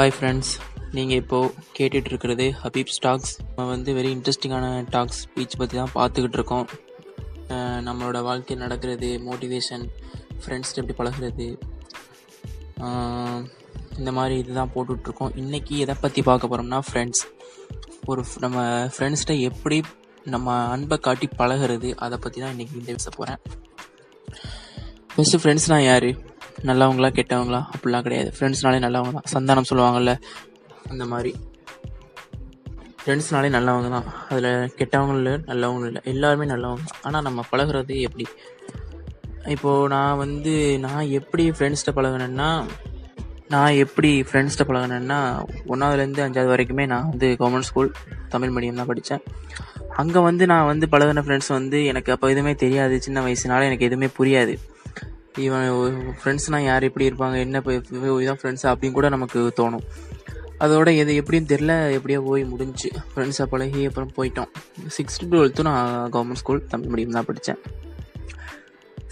Hi friends நீங்கள் இப்போது கேட்டுட்டு இருக்கிறது ஹபீப் ஸ்டாக்ஸ் நம்ம வந்து வெரி இன்ட்ரெஸ்டிங்கான டாக்ஸ் ஸ்பீச் பற்றி தான் பார்த்துக்கிட்டு இருக்கோம் நம்மளோட வாழ்க்கையில் நடக்கிறது மோட்டிவேஷன் ஃப்ரெண்ட்ஸ்ட்டு எப்படி பழகுறது இந்த மாதிரி இதுதான் போட்டுட்ருக்கோம். இன்றைக்கி எதை பற்றி பார்க்க போகிறோம்னா ஃப்ரெண்ட்ஸ் ஒரு நம்ம ஃப்ரெண்ட்ஸ்கிட்ட எப்படி நம்ம அன்பை காட்டி பழகுறது அதை பற்றி தான் இன்றைக்கி இந்த பேச போகிறேன் ஃபஸ்ட்டு ஃப்ரெண்ட்ஸ்னால் யார்? நல்லவங்களா கெட்டவங்களா? அப்படிலாம் கிடையாது. ஃப்ரெண்ட்ஸ்னாலே நல்லவங்க தான். சந்தானம் சொல்லுவாங்கள்ல அந்த மாதிரி. ஃப்ரெண்ட்ஸ்னாலே நல்லவங்க தான். அதில் கெட்டவங்களும் இல்லை நல்லவங்களும் இல்லை. எல்லாருமே நல்லவங்க தான். ஆனால் நம்ம பழகுறது எப்படி? இப்போது நான் வந்து நான் எப்படி ஃப்ரெண்ட்ஸ்கிட்ட பழகினேன்னா நான் எப்படி ஃப்ரெண்ட்ஸ்கிட்ட பழகினேன்னா ஒன்றாவதுலேருந்து அஞ்சாவது வரைக்குமே நான் வந்து கவர்மெண்ட் ஸ்கூல் தமிழ் மீடியம் தான் படித்தேன் அங்கே வந்து நான் வந்து பழகின ஃப்ரெண்ட்ஸ் வந்து எனக்கு அப்போ எதுவுமே தெரியாது. சின்ன வயசுனால எனக்கு எதுவுமே புரியாது. இவன் ஃப்ரெண்ட்ஸ்னால் யார் எப்படி இருப்பாங்க என்ன இப்போ இதான் ஃப்ரெண்ட்ஸா அப்படின்னு கூட நமக்கு தோணும். அதோட எது எப்படின்னு தெரில எப்படியோ போய் முடிஞ்சு ஃப்ரெண்ட்ஸை பழகி அப்புறம் போயிட்டோம். சிக்ஸ்த்து டுவெல்த்து நான் கவர்மெண்ட் ஸ்கூல் தமிழ் மீடியம் தான் படித்தேன்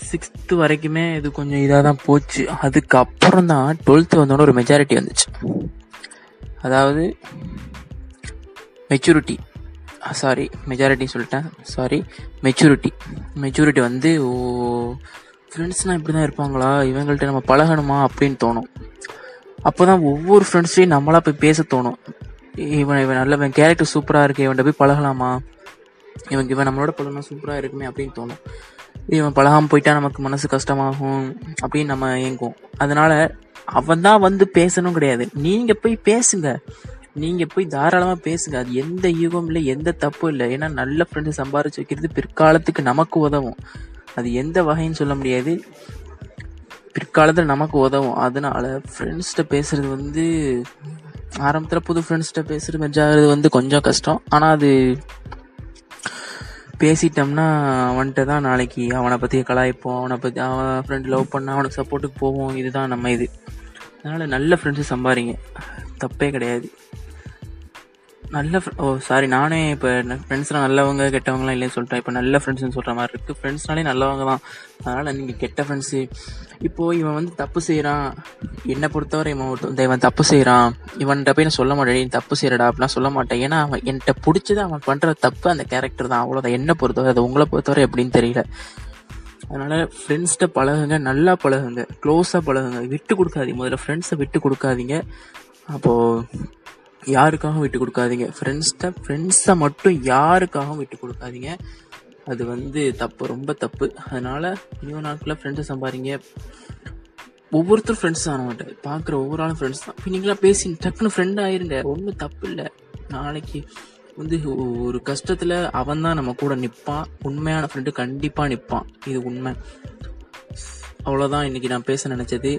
சிக்ஸ்த்து வரைக்குமே இது கொஞ்சம் இதாக தான் போச்சு. அதுக்கப்புறம் தான் டுவெல்த்து வந்தோடனே ஒரு மெஜாரிட்டி வந்துச்சு. அதாவது மெச்சூரிட்டி சாரி மெஜாரிட்டி சொல்லிட்டேன். சாரி மெச்சூரிட்டி மெச்சூரிட்டி வந்து ஓ ஃப்ரெண்ட்ஸ்னால் இப்படி தான் இருப்பாங்களா? இவங்கள்ட்ட நம்ம பழகணுமா அப்படின்னு தோணும். அப்போ தான் ஒவ்வொரு ஃப்ரெண்ட்ஸையும் நம்மளாக போய் பேச தோணும். இவன் இவன் நல்ல இவன் கேரக்டர் சூப்பராக இருக்கு இவன்கிட்ட போய் பழகலாமா? இவன் இவன் நம்மளோட பழகினா சூப்பராக இருக்குமே அப்படின்னு தோணும். இவன் பழகாமல் போயிட்டா நமக்கு மனசு கஷ்டமாகும் அப்படின்னு நம்ம இயங்குவோம் அதனால் அவன் தான் வந்து பேசணும் கிடையாது. நீங்கள் போய் பேசுங்க. நீங்கள் போய் தாராளமாக பேசுங்க. அது எந்த யூகம் இல்லை எந்த தப்பும் இல்லை. ஏன்னா நல்ல ஃப்ரெண்டு சம்பாரிச்சு வைக்கிறது பிற்காலத்துக்கு நமக்கு உதவும். அது எந்த வகைன்னு சொல்ல முடியாது. பிற்காலத்தில் நமக்கு உதவும். அதனால ஃப்ரெண்ட்ஸ்கிட்ட பேசுறது வந்து ஆரம்பத்தில் புது ஃப்ரெண்ட்ஸ்கிட்ட பேசுறது மெஜாகிறது வந்து கொஞ்சம் கஷ்டம். ஆனால் அது பேசிட்டோம்னா அவன்கிட்ட தான் நாளைக்கு அவனை பற்றி கலாய்ப்போம். அவனை பற்றி அவன் ஃப்ரெண்ட் லவ் பண்ண அவனுக்கு சப்போர்ட்டுக்கு போவோம். இதுதான் நம்ம இது. அதனால் நல்ல ஃப்ரெண்ட்ஸு சம்பாதிங்க தப்பே கிடையாது. நல்ல ஓ சாரி நானே இப்போ ஃப்ரெண்ட்ஸ்லாம் நல்லவங்க கெட்டவங்களாம் இல்லைன்னு சொல்லிட்டேன். இப்போ நல்ல ஃப்ரெண்ட்ஸ்னு சொல்கிற மாதிரி இருக்குது ஃப்ரெண்ட்ஸ்னாலே நல்லவங்க தான். அதனால் நீங்கள் கெட்ட ஃப்ரெண்ட்ஸு இப்போது இவன் வந்து தப்பு செய்கிறான் என்னை பொறுத்தவரை இவன் ஒருத்த இந்த இவன் தப்பு செய்கிறான் இவன்கிட்ட போய் நான் சொல்ல மாட்டேன். நீ தப்பு செய்கிறடா அப்படிலாம் சொல்ல மாட்டேன். ஏன்னா அவன் என்கிட்ட பிடிச்சது அவன் பண்ணுற தப்பு அந்த கேரக்டர் தான். அவ்வளோதான் என்னை பொறுத்தவரை அது உங்களை பொறுத்தவரை எப்படின்னு தெரியல. அதனால் ஃப்ரெண்ட்ஸ்கிட்ட பழகுங்க. நல்லா பழகுங்க. க்ளோஸாக பழகுங்க. விட்டு கொடுக்காதீங்க. முதல்ல ஃப்ரெண்ட்ஸை விட்டு கொடுக்காதீங்க. அப்போது யாருக்காகவும் விட்டு கொடுக்காதீங்க. ஃப்ரெண்ட்ஸ்கிட்ட ஃப்ரெண்ட்ஸை மட்டும் யாருக்காகவும் விட்டு கொடுக்காதீங்க. அது வந்து தப்பு ரொம்ப தப்பு. அதனால் இன்னும் நாட்களில் ஃப்ரெண்ட்ஸை சம்பாதிங்க. ஒவ்வொருத்தரும் ஃப்ரெண்ட்ஸ் தான் மாட்டேன். பார்க்குற ஒவ்வொரு ஆளும் ஃப்ரெண்ட்ஸ் தான். இப்போ நீங்களாம் பேசி டக்குன்னு ஃப்ரெண்ட் ஆயிருங்க. ஒன்றும் தப்பு இல்லை. நாளைக்கு வந்து ஒரு கஷ்டத்தில் அவன் தான் நம்ம கூட நிற்பான் உண்மையான ஃப்ரெண்டு கண்டிப்பாக நிற்பான் இது உண்மை. அவ்வளோதான் இன்றைக்கி நான் பேச நினச்சது.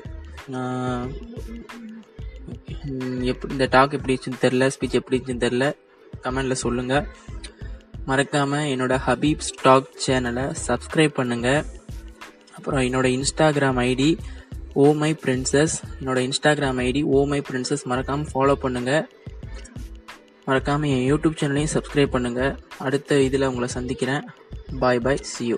எப்படி இந்த டாக் எப்படி இருந்துச்சுன்னு தெரில ஸ்பீச் எப்படி இருந்துச்சுன்னு தெரில கமெண்டில் சொல்லுங்கள் மறக்காமல் என்னோட ஹபீப் ஸ்டாக் சேனலை சப்ஸ்கிரைப் பண்ணுங்கள் அப்புறம் என்னோட Instagram ID oh my princess என்னோடய Instagram ID oh my princess மறக்காமல் ஃபாலோ பண்ணுங்கள் மறக்காமல் என் யூடியூப் சேனலையும் சப்ஸ்கிரைப் பண்ணுங்கள் அடுத்த இதில் உங்களை சந்திக்கிறேன். பாய் பாய் சியூ